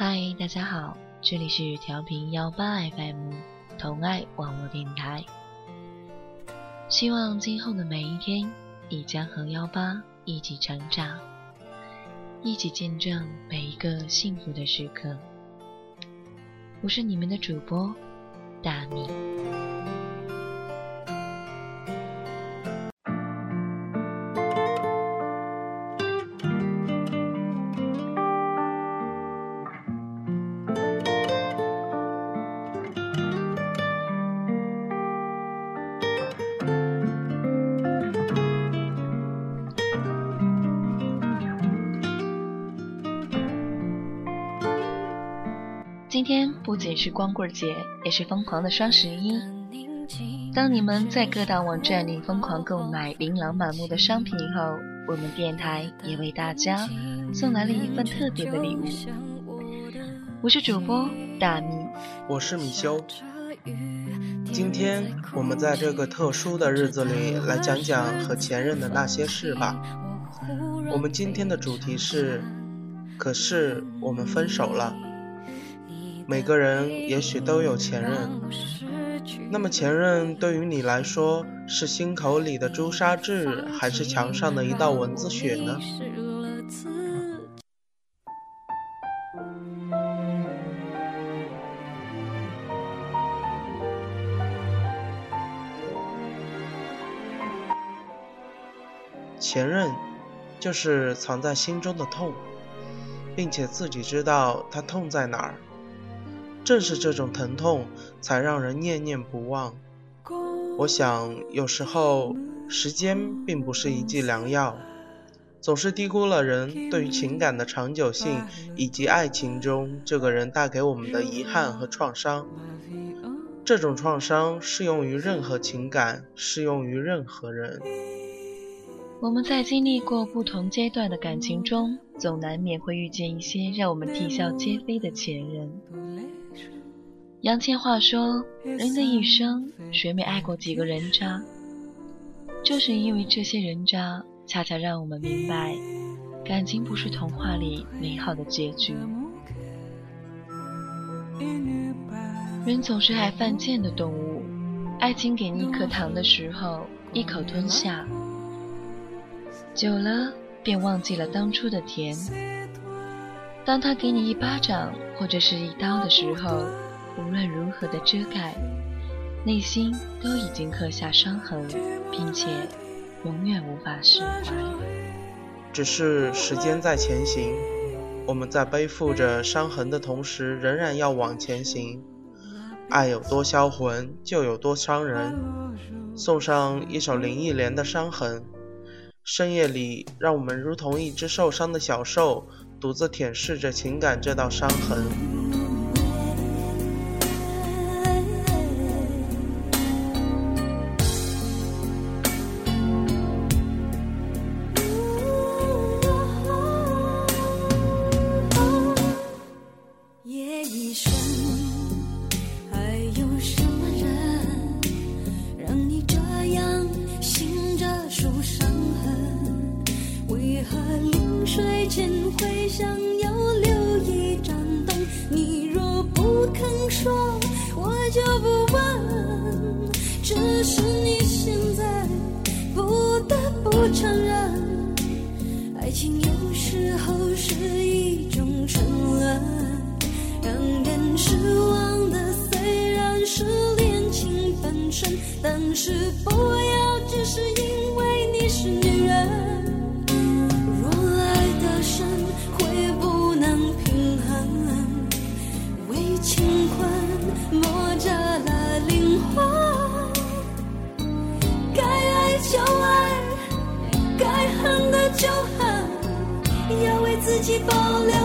嗨，大家好，这里是调频幺八 FM 同爱网络电台。希望今后的每一天，你将和幺八一起成长，一起见证每一个幸福的时刻。我是你们的主播大米。是光棍节，也是疯狂的双十一。当你们在各大网站里疯狂购买琳琅满目的商品后，我们电台也为大家送来了一份特别的礼物。我是主播大米，我是米修。今天我们在这个特殊的日子里来讲讲和前任的那些事吧。我们今天的主题是，可是我们分手了。每个人也许都有前任，那么前任对于你来说是心口里的朱砂痣，还是墙上的一道蚊子血呢？前任，就是藏在心中的痛，并且自己知道它痛在哪儿。正是这种疼痛，才让人念念不忘。我想，有时候时间并不是一剂良药，总是低估了人对于情感的长久性，以及爱情中这个人带给我们的遗憾和创伤。这种创伤适用于任何情感，适用于任何人。我们在经历过不同阶段的感情中，总难免会遇见一些让我们啼笑皆非的前任。杨千嬅说：“人的一生，谁没爱过几个人渣？正是因为这些人渣，恰恰让我们明白，感情不是童话里美好的结局。人总是爱犯贱的动物，爱情给你一颗糖的时候，一口吞下，久了便忘记了当初的甜。当他给你一巴掌或者是一刀的时候。”无论如何的遮盖，内心都已经刻下伤痕，并且永远无法释怀。只是时间在前行，我们在背负着伤痕的同时，仍然要往前行。爱有多销魂，就有多伤人。送上一首林忆莲的《伤痕》。深夜里，让我们如同一只受伤的小兽，独自舔舐着情感这道伤痕。就不问只是你现在不得不承认爱情有时候是一种沉沦让人失望的虽然是恋情本身但是不要只是因为你是女人。为自己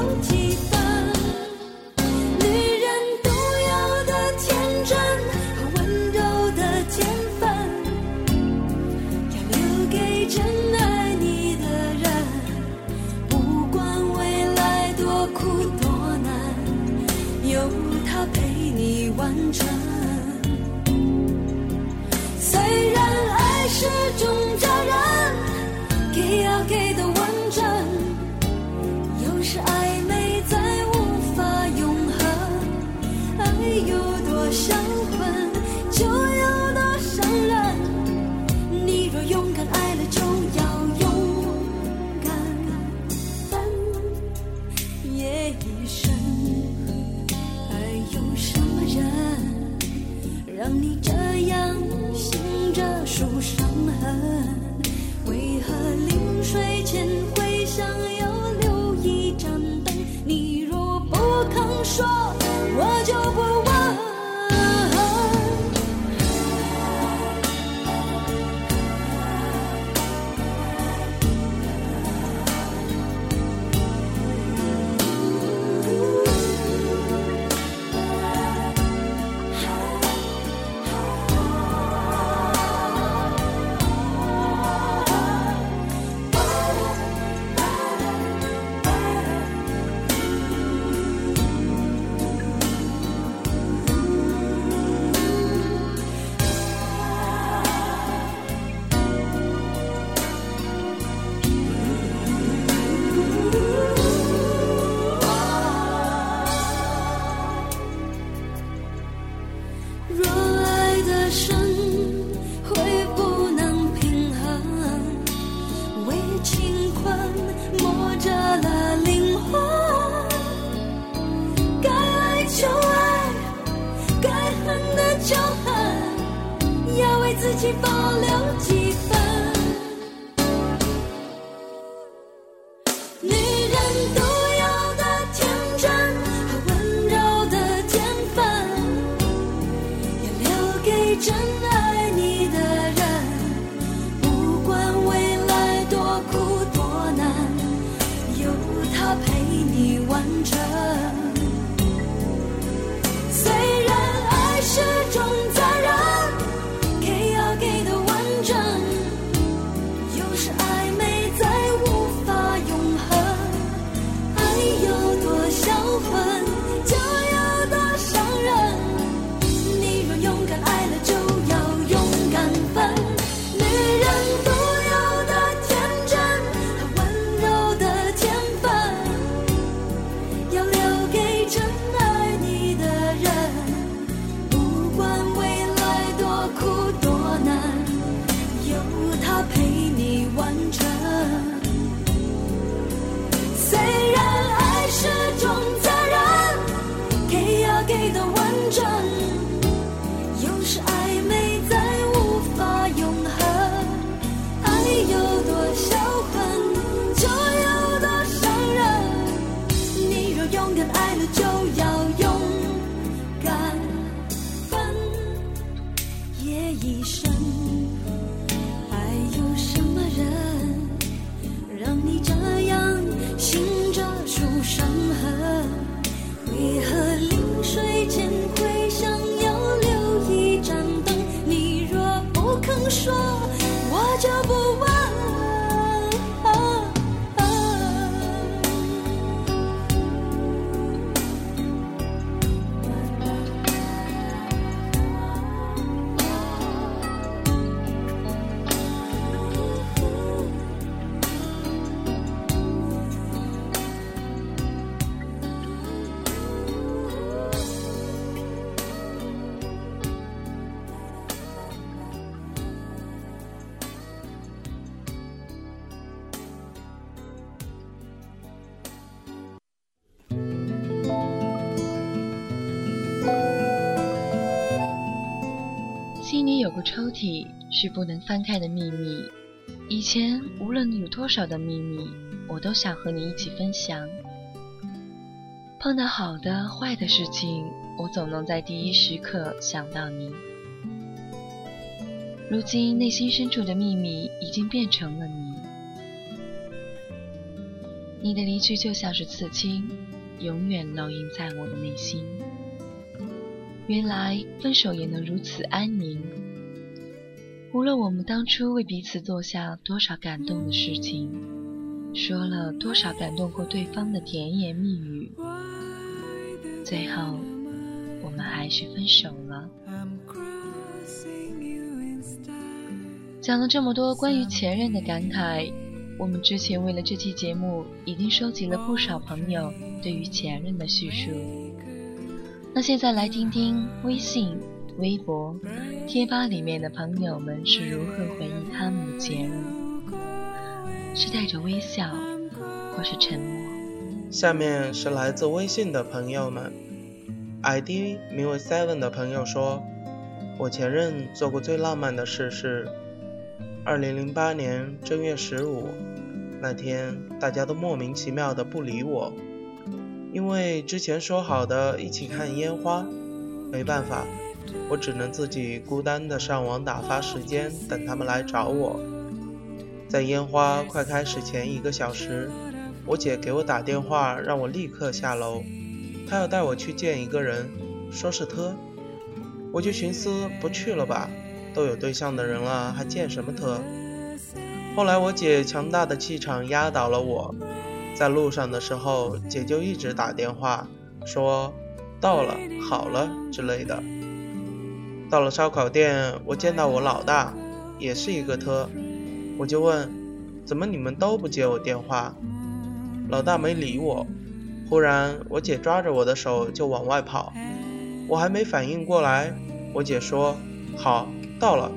心里有个抽屉是不能翻开的秘密。以前无论你有多少的秘密，我都想和你一起分享。碰到好的、坏的事情，我总能在第一时刻想到你。如今内心深处的秘密已经变成了你。你的离去就像是刺青，永远烙印在我的内心。原来分手也能如此安宁。无论我们当初为彼此做下多少感动的事情，说了多少感动过对方的甜言蜜语，最后我们还是分手了。讲了这么多关于前任的感慨，我们之前为了这期节目已经收集了不少朋友对于前任的叙述。那现在来听听微信、微博、贴吧里面的朋友们是如何回忆他们的前任，是带着微笑，或是沉默。下面是来自微信的朋友们，ID 名为 Seven 的朋友说：“我前任做过最浪漫的事是，二零零八年正月十五那天，大家都莫名其妙的不理我，因为之前说好的一起看烟花，没办法，我只能自己孤单的上网打发时间，等他们来找我。在烟花快开始前一个小时，我姐给我打电话，让我立刻下楼，她要带我去见一个人，说是她。我就寻思不去了吧，都有对象的人了，还见什么她？后来我姐强大的气场压倒了我，在路上的时候，姐就一直打电话说到了、好了之类的。到了烧烤店，我见到我老大，也是一个特，我就问怎么你们都不接我电话？老大没理我。忽然我姐抓着我的手就往外跑。我还没反应过来，我姐说：“好，到了。”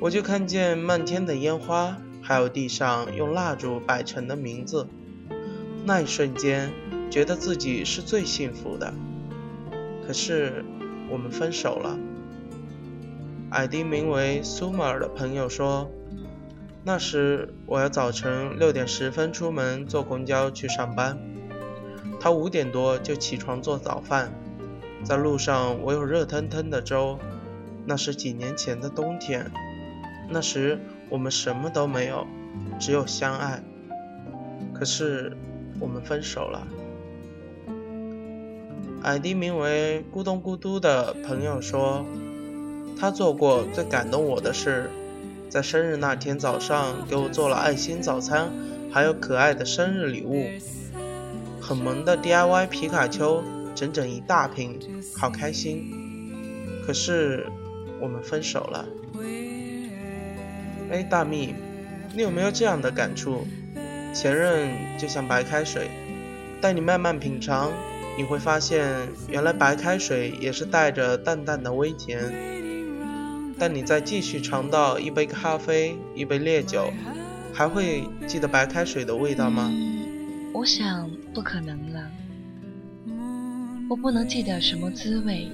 我就看见漫天的烟花，还有地上用蜡烛摆成的名字。那一瞬间，觉得自己是最幸福的。可是，我们分手了。ID 名为苏玛尔的朋友说：“那时我要早晨六点十分出门坐公交去上班，他五点多就起床做早饭。”在路上，我有热腾腾的粥。那是几年前的冬天，那时我们什么都没有，只有相爱。可是我们分手了。ID 名为“咕咚咕嘟”的朋友说，他做过最感动我的事，在生日那天早上给我做了爱心早餐，还有可爱的生日礼物，很萌的 DIY 皮卡丘。整整一大瓶，好开心。可是我们分手了。哎，大蜜，你有没有这样的感触？前任就像白开水，带你慢慢品尝，你会发现原来白开水也是带着淡淡的微甜。但你再继续尝到一杯咖啡、一杯烈酒，还会记得白开水的味道吗？我想不可能了。我不能记得什么滋味，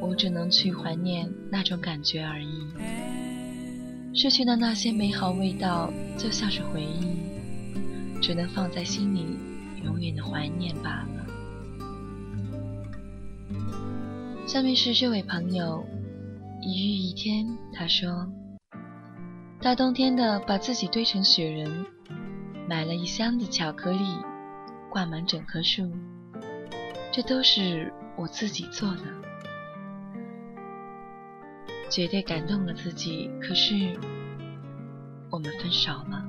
我只能去怀念那种感觉而已。失去的那些美好味道，就像是回忆，只能放在心里，永远的怀念罢了。下面是这位朋友，一日一天，他说：大冬天的，把自己堆成雪人，买了一箱子巧克力，挂满整棵树。这都是我自己做的，绝对感动了自己。可是我们分手了。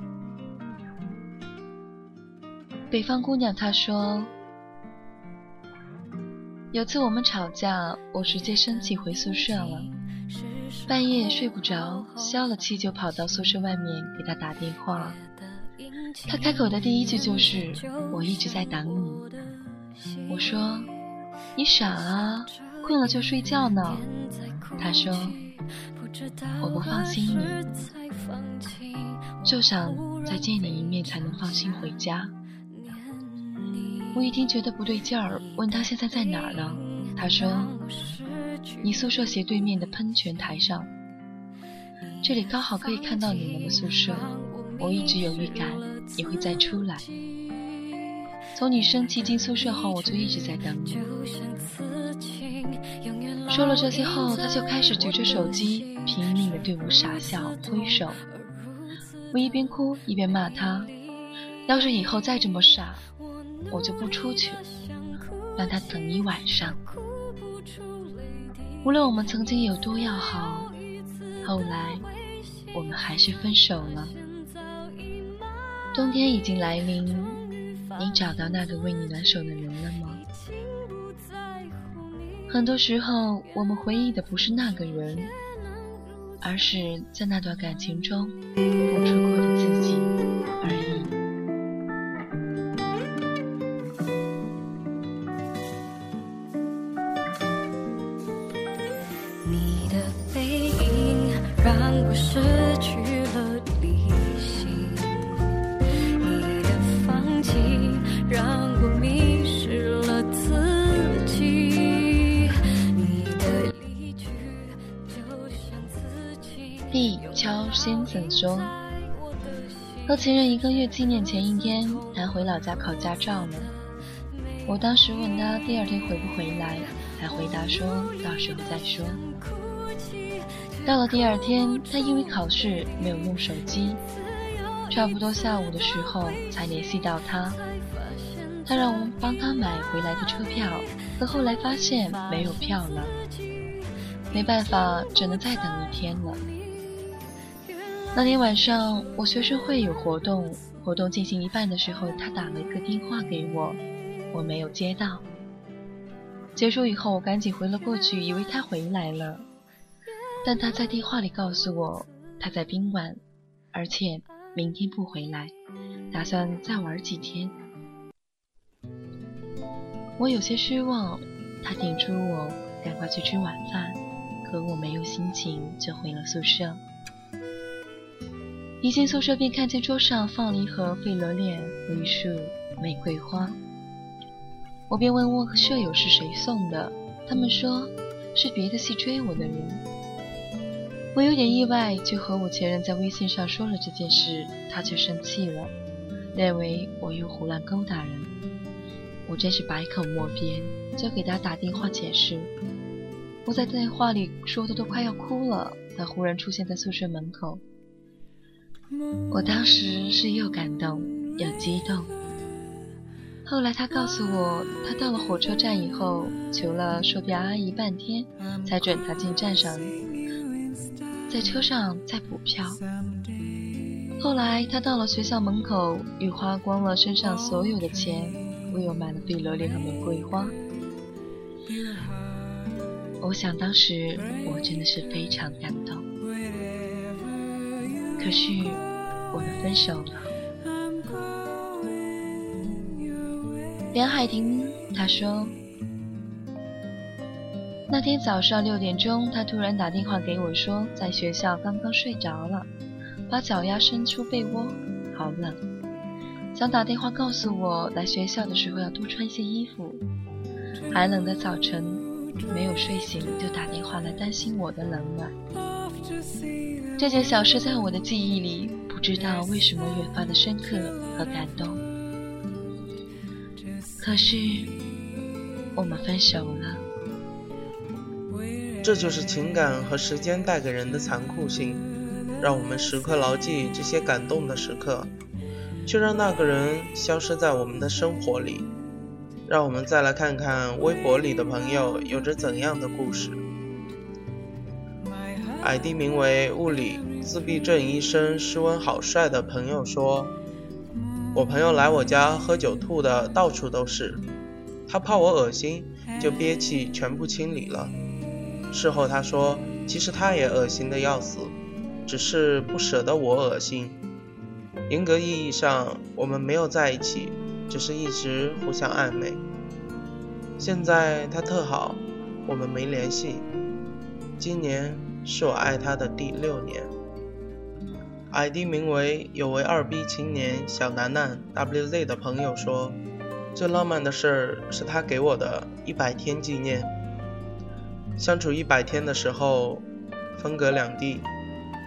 北方姑娘她说，有次我们吵架，我直接生气回宿舍了，半夜睡不着，消了气就跑到宿舍外面给他打电话。他开口的第一句就是：“我一直在等你。”我说：“你傻啊，困了就睡觉呢。”他说：“我不放心你，就想再见你一面才能放心回家。”我一听觉得不对劲儿，问他现在在哪儿呢？他说：“你宿舍斜对面的喷泉台上，这里刚好可以看到你们的宿舍。我一直有预感你会再出来。”从你生气进宿舍后，我就一直在等你。说了这些后，他就开始举着手机，拼命的对我傻笑挥手。我一边哭一边骂他：“要是以后再这么傻，我就不出去，让他等一晚上。”无论我们曾经有多要好，后来我们还是分手了。冬天已经来临。你找到那个为你暖手的人了吗？很多时候，我们回忆的不是那个人，而是在那段感情中付出过的自己。和前任一个月纪念前一天，他回老家考驾照了。我当时问他第二天回不回来，他回答说到时候再说。到了第二天，他因为考试没有用手机，差不多下午的时候才联系到他。他让我帮他买回来的车票，可后来发现没有票了。没办法，只能再等一天了。那天晚上，我学生会有活动，活动进行一半的时候，他打了一个电话给我，我没有接到。结束以后，我赶紧回了过去，以为他回来了，但他在电话里告诉我他在宾馆，而且明天不回来，打算再玩几天。我有些失望，他叮嘱我赶快去吃晚饭。可我没有心情，就回了宿舍。一进宿舍便看见桌上放了一盒费罗链和一束玫瑰花，我便问我和舍友是谁送的，他们说是别的系追我的人。我有点意外，就和我前任在微信上说了这件事，他却生气了，认为我又胡乱勾搭人。我真是百口莫辩，就给他打电话解释。我在电话里说的都快要哭了，他忽然出现在宿舍门口。我当时是又感动又激动。后来他告诉我，他到了火车站以后，求了售票阿姨半天，才准他进站上，在车上再补票。后来他到了学校门口，又花光了身上所有的钱，为我买了碧螺莲和玫瑰花。我想当时我真的是非常感动，可是我们分手了。梁海婷她说，那天早上六点钟，她突然打电话给我说，在学校刚刚睡着了，把脚丫伸出被窝，好冷，想打电话告诉我来学校的时候要多穿些衣服。寒冷的早晨。没有睡醒就打电话来担心我的冷暖，这件小事在我的记忆里，不知道为什么越发的深刻和感动。可是我们分手了，这就是情感和时间带给人的残酷性，让我们时刻牢记这些感动的时刻，却让那个人消失在我们的生活里。让我们再来看看微博里的朋友有着怎样的故事。ID 名为“物理自闭症医生”，斯文好帅的朋友说：“我朋友来我家喝酒吐的到处都是，他怕我恶心，就憋气全部清理了。事后他说，其实他也恶心的要死，只是不舍得我恶心。严格意义上，我们没有在一起。”只是一直互相暧昧。现在他特好，我们没联系。今年是我爱他的第六年。ID 名为有为二逼青年小楠楠 WZ 的朋友说，最浪漫的事儿是他给我的一百天纪念。相处一百天的时候，分隔两地，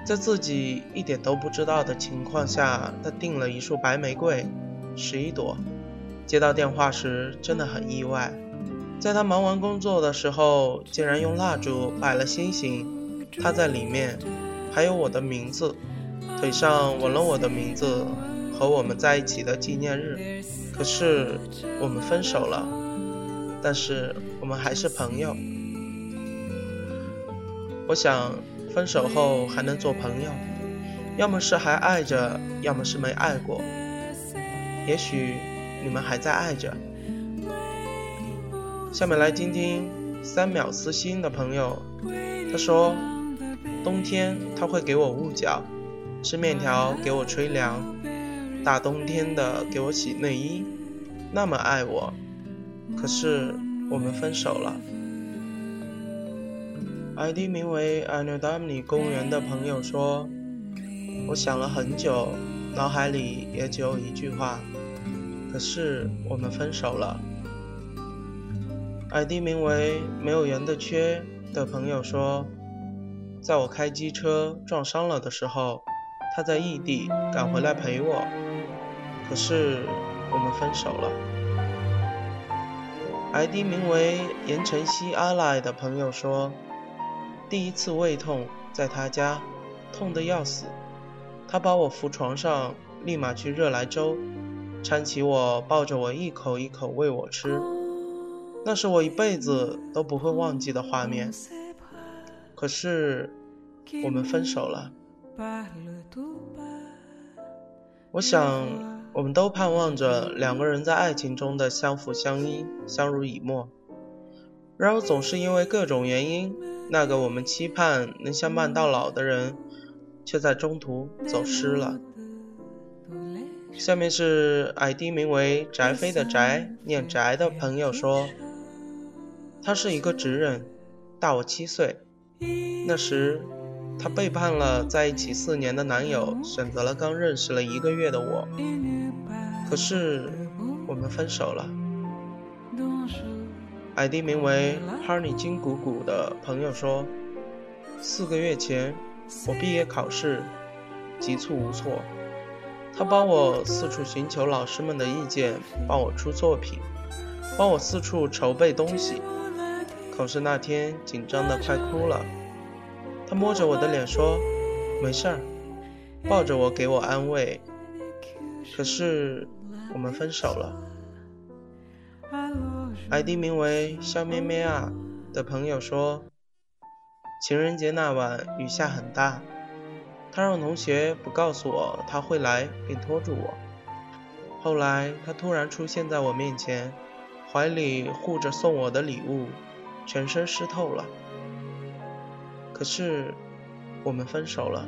在自己一点都不知道的情况下，他订了一束白玫瑰。十一朵，接到电话时真的很意外，在他忙完工作的时候，竟然用蜡烛摆了星星，他在里面，还有我的名字，腿上纹了我的名字和我们在一起的纪念日。可是我们分手了，但是我们还是朋友。我想分手后还能做朋友，要么是还爱着，要么是没爱过。也许你们还在爱着。下面来听听三秒私心的朋友，他说：冬天他会给我捂脚，吃面条给我吹凉，大冬天的给我洗内衣，那么爱我。可是我们分手了。ID 名为 Anudami 公园的朋友说：我想了很久，脑海里也只有一句话。可是我们分手了。ID 名为“没有圆的缺”的朋友说：“在我开机车撞伤了的时候，他在异地赶回来陪我。可是我们分手了。ID 名为言承熙阿赖的朋友说，第一次胃痛在他家，痛得要死，他把我扶床上，立马去热来粥，搀起我，抱着我一口一口喂我吃，那是我一辈子都不会忘记的画面。可是我们分手了。我想。我们都盼望着两个人在爱情中的相扶相依、相濡以沫，然而总是因为各种原因，那个我们期盼能相伴到老的人，却在中途走失了。下面是 ID 名为“翟飞”的翟念翟的朋友说，他是一个直人，大我七岁，那时她背叛了在一起四年的男友，选择了刚认识了一个月的我。可是我们分手了。ID 名为 Honey 金谷谷的朋友说，四个月前我毕业考试急促无措，他帮我四处寻求老师们的意见，帮我出作品，帮我四处筹备东西。考试那天紧张的快哭了，他摸着我的脸说：“没事儿。”抱着我给我安慰。可是。我们分手了。ID 名为“笑咩咩啊”的朋友说，情人节那晚雨下很大，他让同学不告诉我他会来，并拖住我。后来他突然出现在我面前，怀里护着送我的礼物，全身湿透了。可是我们分手了。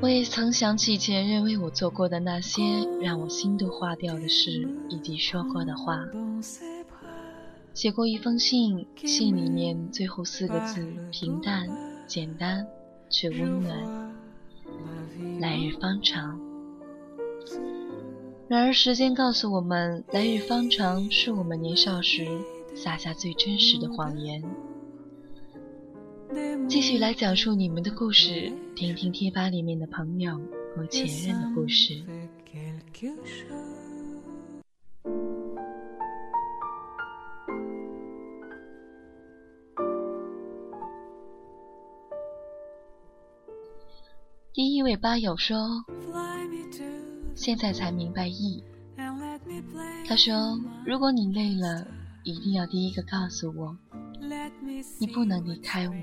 我也曾想起前任为我做过的那些让我心都化掉的事，以及说过的话。写过一封信，信里面最后四个字平淡、简单，却温暖。来日方长。然而时间告诉我们，来日方长是我们年少时撒下最真实的谎言。继续来讲述你们的故事，听听贴吧里面的朋友和前任的故事。第一位吧友说：“现在才明白意。”他说：“如果你累了，一定要第一个告诉我。”你不能离开我，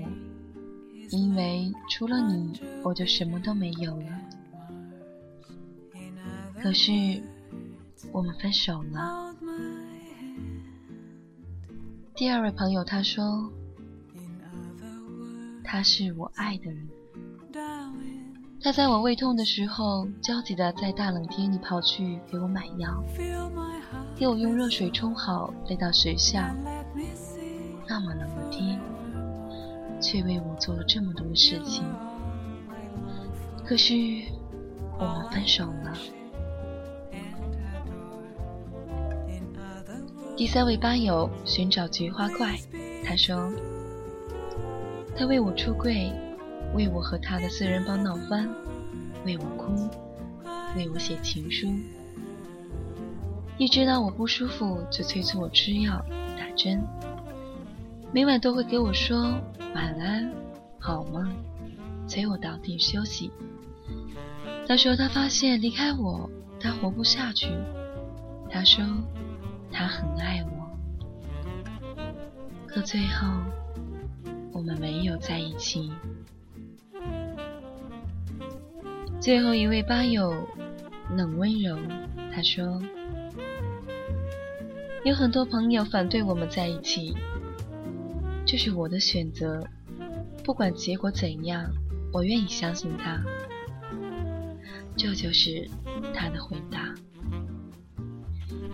因为除了你，我就什么都没有了。可是我们分手了。第二位朋友他说，他是我爱的人。他在我胃痛的时候，焦急的在大冷天里跑去给我买药，给我用热水冲好，带到学校。那么冷的天，却为我做了这么多的事情。可是我们分手了。第三位吧友寻找菊花怪，他说：“他为我出柜，为我和他的私人帮闹翻，为我哭，为我写情书。一知道我不舒服，就催促我吃药、打针。”每晚都会给我说晚安，好梦，催我早点休息。他说他发现离开我，他活不下去。他说他很爱我，可最后我们没有在一起。最后一位吧友冷温柔，他说有很多朋友反对我们在一起。这是我的选择，不管结果怎样，我愿意相信他。这就是他的回答。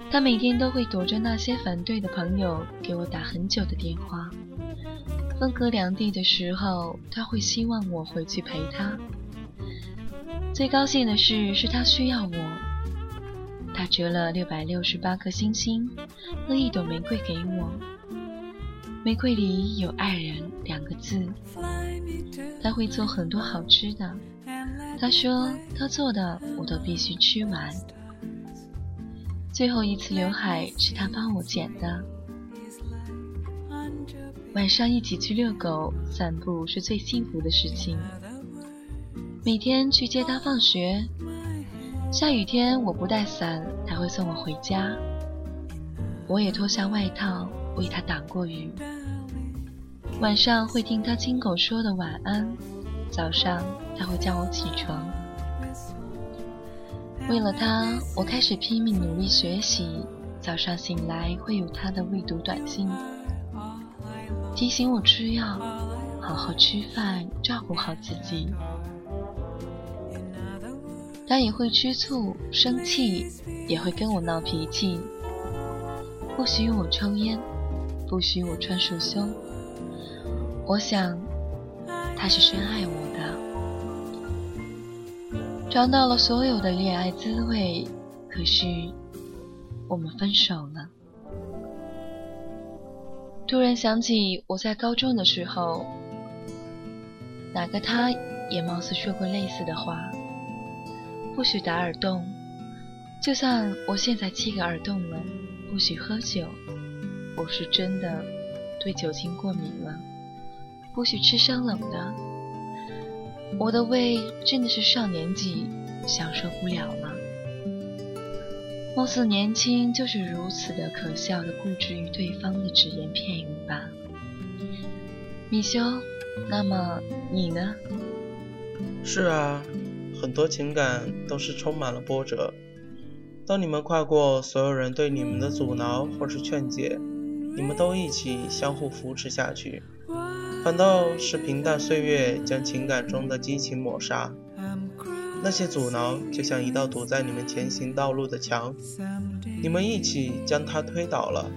他每天都会躲着那些反对的朋友给我打很久的电话。分隔两地的时候，他会希望我回去陪他。最高兴的事是他需要我，他折了六百六十八颗星星和一朵玫瑰给我。玫瑰里有“爱人”两个字，他会做很多好吃的。他说他做的我都必须吃完。最后一次刘海是他帮我剪的。晚上一起去遛狗、散步是最幸福的事情。每天去接他放学，下雨天我不带伞，他会送我回家。我也脱下外套为他挡过雨。晚上会听他亲口说的晚安，早上他会叫我起床。为了他，我开始拼命努力学习。早上醒来会有他的未读短信，提醒我吃药，好好吃饭，照顾好自己。他也会吃醋、生气，也会跟我闹脾气。不许我抽烟，不许我穿束胸。我想，他是深爱我的，尝到了所有的恋爱滋味。可是，我们分手了。突然想起我在高中的时候，哪个他也貌似说过类似的话：不许打耳洞，就算我现在七个耳洞了；不许喝酒，我是真的对酒精过敏了。不许吃生冷的，我的胃真的是上年纪享受不了了。貌似年轻就是如此的可笑的固执于对方的只言片语吧。米修，那么你呢？是啊，很多情感都是充满了波折。当你们跨过所有人对你们的阻挠或是劝解，你们都一起相互扶持下去。反倒是平淡岁月将情感中的激情抹杀，那些阻挠就像一道堵在你们前行道路的墙，你们一起将它推倒了。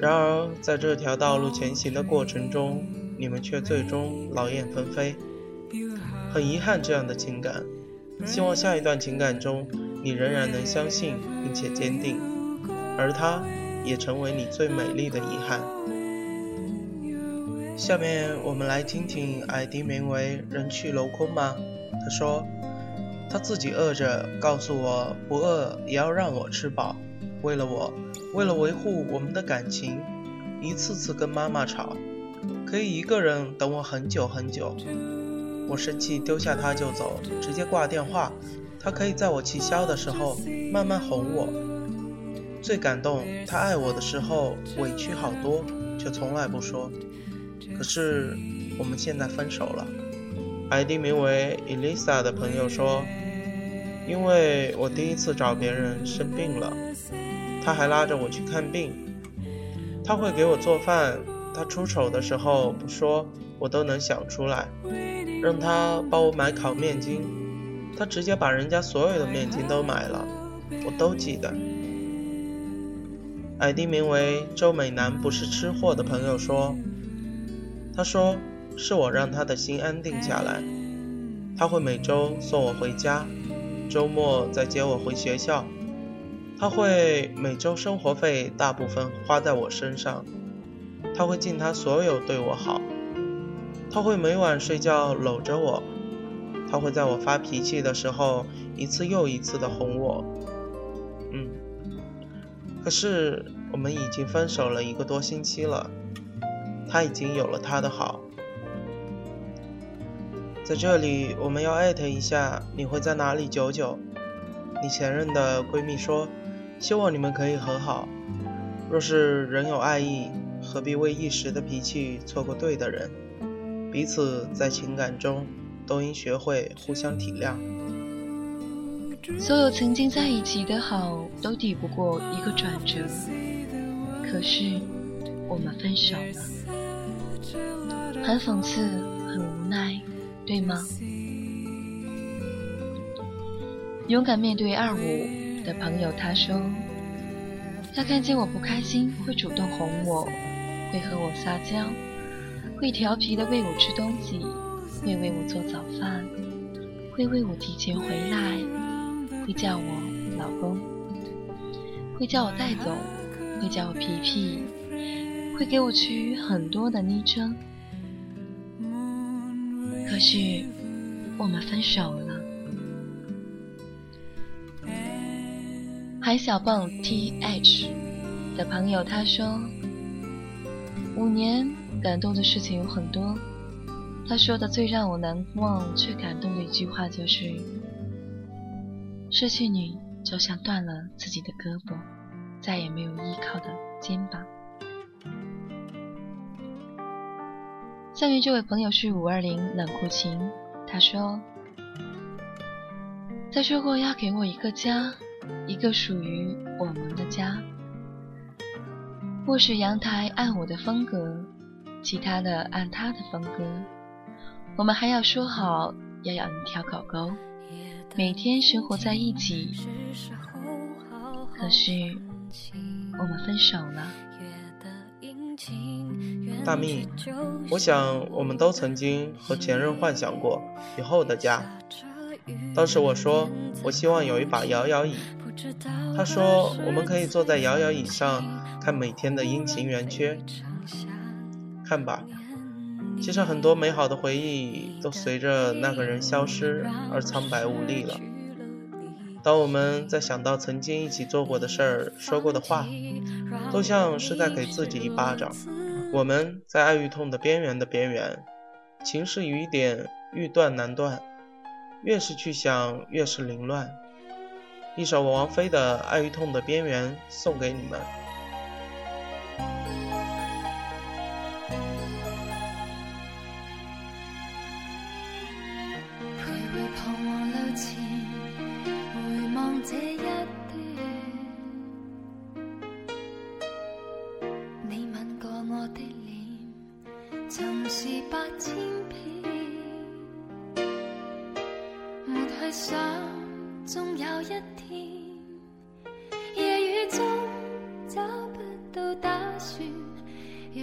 然而，在这条道路前行的过程中，你们却最终劳燕分飞。很遗憾这样的情感，希望下一段情感中你仍然能相信并且坚定，而他也成为你最美丽的遗憾。下面我们来听听 ID 名为“人去楼空”吗？他说，他自己饿着，告诉我不饿也要让我吃饱。为了我，为了维护我们的感情，一次次跟妈妈吵，可以一个人等我很久很久。我生气丢下他就走，直接挂电话。他可以在我气消的时候慢慢哄我。最感动，他爱我的时候委屈好多，却从来不说。可是我们现在分手了。ID 名为 Elisa 的朋友说：“因为我第一次找别人生病了，他还拉着我去看病。他会给我做饭，他出丑的时候不说，我都能想出来。让他帮我买烤面筋，他直接把人家所有的面筋都买了，我都记得。”ID 名为周美男不是吃货的朋友说。他说：“是我让他的心安定下来。他会每周送我回家，周末再接我回学校。他会每周生活费大部分花在我身上。他会尽他所有对我好。他会每晚睡觉搂着我。他会在我发脾气的时候一次又一次的哄我。嗯，可是我们已经分手了一个多星期了。”他已经有了他的好，在这里我们要艾特一下，你会在哪里？久久，你前任的闺蜜说，希望你们可以和好。若是仍有爱意，何必为一时的脾气错过对的人？彼此在情感中都应学会互相体谅。所有曾经在一起的好，都抵不过一个转折。可是我们分手了。很讽刺，很无奈，对吗？勇敢面对二五的朋友，他说，他看见我不开心，会主动哄我，会和我撒娇，会调皮的喂我吃东西，会为我做早饭，会为我提前回来，会叫我老公，会叫我戴总，会叫我皮皮，会给我取很多的昵称。可是我们分手了。海小棒 T H 的朋友他说，五年感动的事情有很多。他说的最让我难忘却感动的一句话就是：失去你就像断了自己的胳膊，再也没有依靠的肩膀。下面这位朋友是五二零冷酷情，他说：“他说过要给我一个家，一个属于我们的家。卧室阳台按我的风格，其他的按他的风格。”我们还要说好要养一条狗狗，每天生活在一起。可是我们分手了。大蜜，我想我们都曾经和前任幻想过以后的家。当时我说我希望有一把摇摇椅，他说我们可以坐在摇摇椅上看每天的阴晴圆缺。看吧。其实很多美好的回忆都随着那个人消失而苍白无力了。当我们在想到曾经一起做过的事儿、说过的话，都像是在给自己一巴掌。我们在爱与痛的边缘的边缘，情是雨点欲断难断，越是去想越是凌乱。一首王菲的《爱与痛的边缘》送给你们。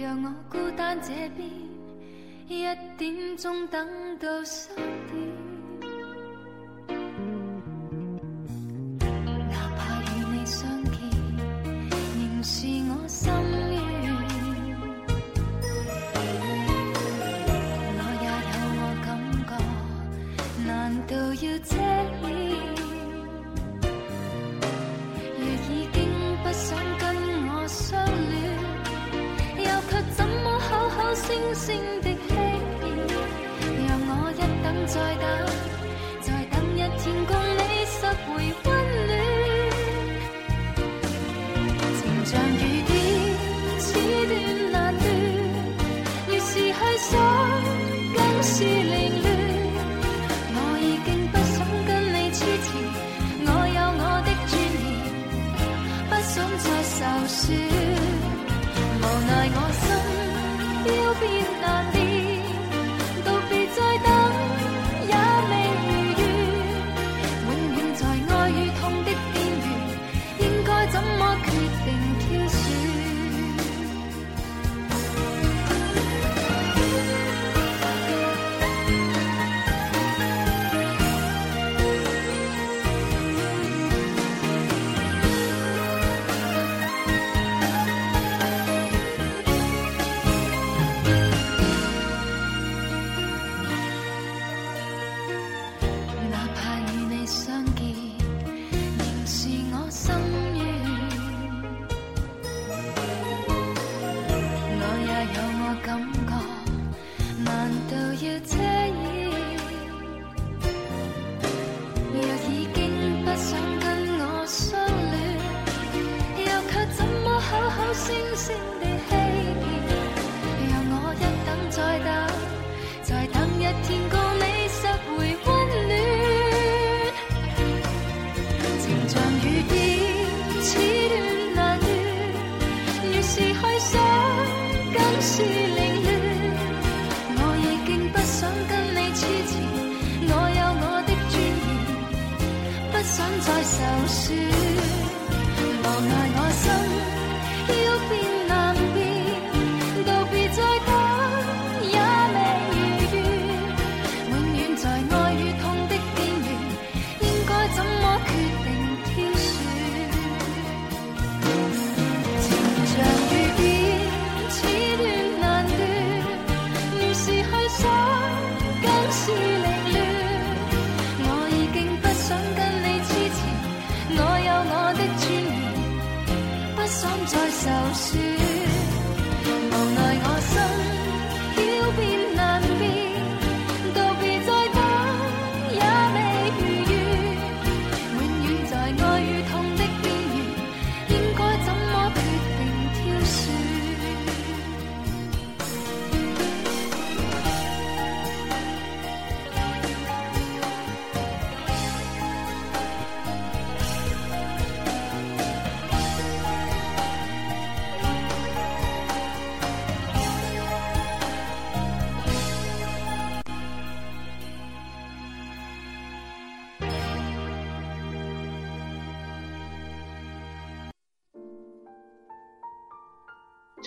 让我孤单这边一点钟等到三点。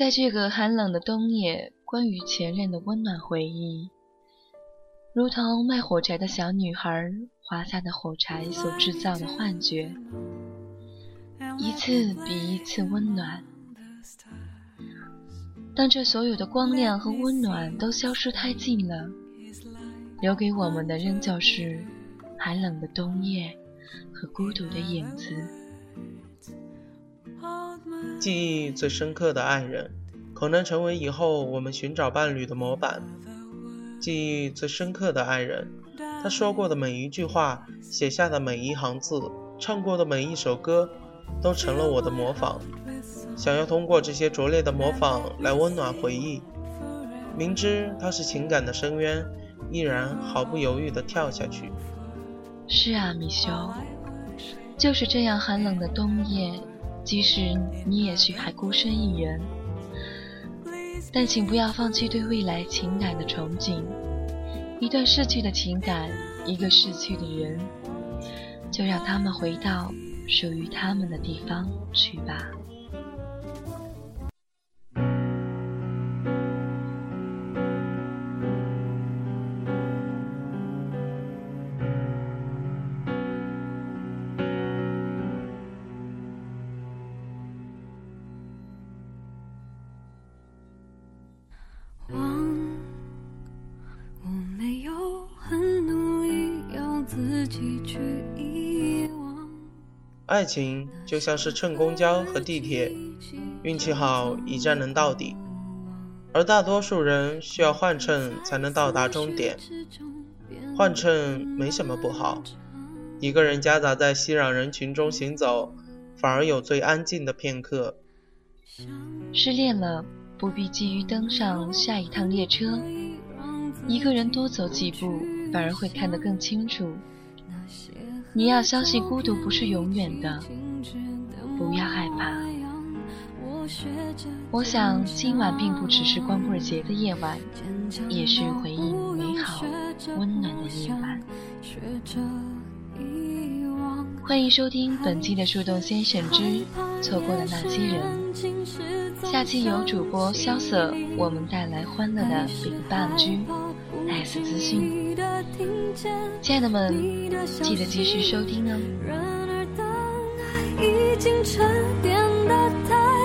在这个寒冷的冬夜，关于前任的温暖回忆，如同卖火柴的小女孩划下的火柴所制造的幻觉，一次比一次温暖。当这所有的光亮和温暖都消失殆尽了，留给我们的仍旧是寒冷的冬夜和孤独的影子。记忆最深刻的爱人，可能成为以后我们寻找伴侣的模板。记忆最深刻的爱人，他说过的每一句话，写下的每一行字，唱过的每一首歌，都成了我的模仿。想要通过这些拙劣的模仿来温暖回忆，明知它是情感的深渊，依然毫不犹豫地跳下去。是啊，米修，就是这样寒冷的冬夜，即使你也许还孤身一人，但请不要放弃对未来情感的憧憬。一段逝去的情感，一个逝去的人，就让他们回到属于他们的地方去吧。爱情就像是乘公交和地铁，运气好一站能到底，而大多数人需要换乘才能到达终点。换乘没什么不好，一个人夹杂在熙攘人群中行走，反而有最安静的片刻。失恋了，不必急于登上下一趟列车，一个人多走几步，反而会看得更清楚。你要相信孤独不是永远的，不要害怕。我想今晚并不只是光棍节的夜晚，也是回忆美好温暖的夜晚。欢迎收听本期的树洞先生之错过的那些人。下期由主播萧瑟我们带来欢乐的 Big Bang 来自自信，亲爱的们，记得继续收听哦。然而当爱已经沉淀的太。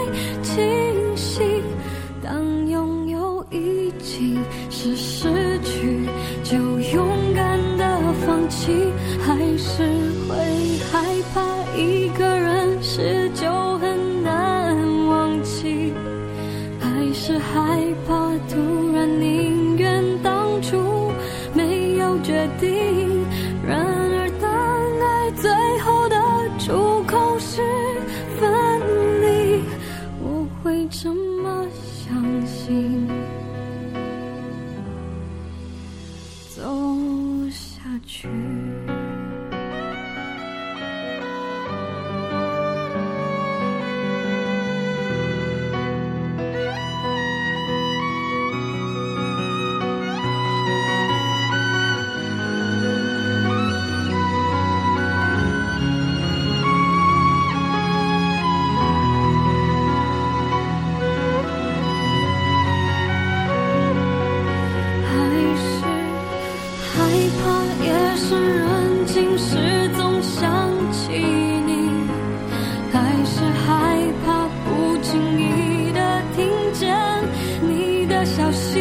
的消息